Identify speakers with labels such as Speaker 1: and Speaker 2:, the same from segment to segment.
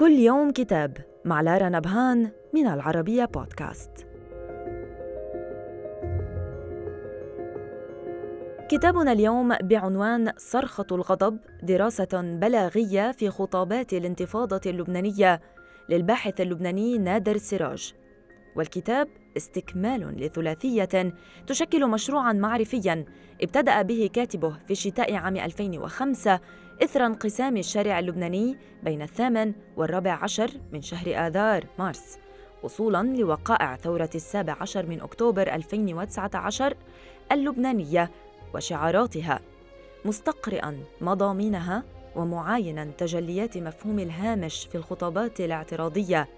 Speaker 1: كل يوم كتاب مع لارا نبهان من العربية بودكاست. كتابنا اليوم بعنوان صرخة الغضب دراسة بلاغية في خطابات الانتفاضة اللبنانية للباحث اللبناني نادر سراج. والكتاب استكمال لثلاثية تشكل مشروعا معرفيا. ابتدأ به كاتبه في شتاء عام 2005 إثر انقسام الشارع اللبناني بين الثامن والرابع عشر من شهر آذار مارس. وصولا لوقائع ثورة السابع عشر من أكتوبر 2019 اللبنانية وشعاراتها. مستقرئا مضامينها ومعاينا تجليات مفهوم الهامش في الخطابات الاعتراضية.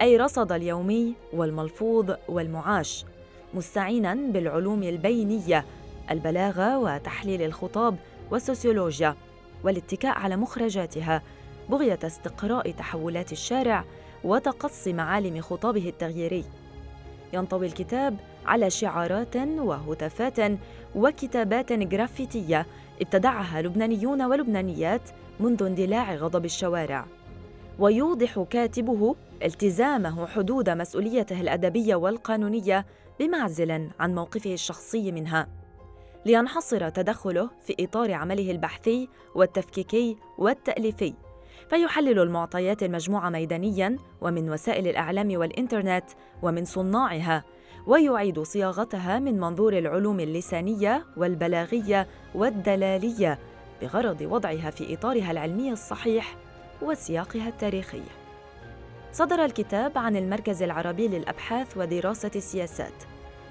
Speaker 1: أي رصد اليومي والملفوظ والمعاش مستعينا بالعلوم البينية البلاغة وتحليل الخطاب والسوسيولوجيا والاتكاء على مخرجاتها بغية استقراء تحولات الشارع وتقصي معالم خطابه التغييري. ينطوي الكتاب على شعارات وهتافات وكتابات جرافيتية ابتدعها لبنانيون ولبنانيات منذ اندلاع غضب الشوارع. ويوضح كاتبه التزامه حدود مسؤوليته الأدبية والقانونية بمعزل عن موقفه الشخصي منها لينحصر تدخله في إطار عمله البحثي والتفكيكي والتأليفي فيحلل المعطيات المجموعة ميدانيا ومن وسائل الإعلام والإنترنت ومن صناعها ويعيد صياغتها من منظور العلوم اللسانية والبلاغية والدلالية بغرض وضعها في إطارها العلمي الصحيح وسياقها التاريخي. صدر الكتاب عن المركز العربي للأبحاث ودراسة السياسات.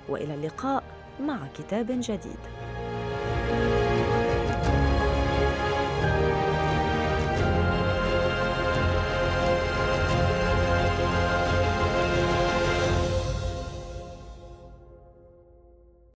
Speaker 1: وإلى اللقاء مع كتاب جديد.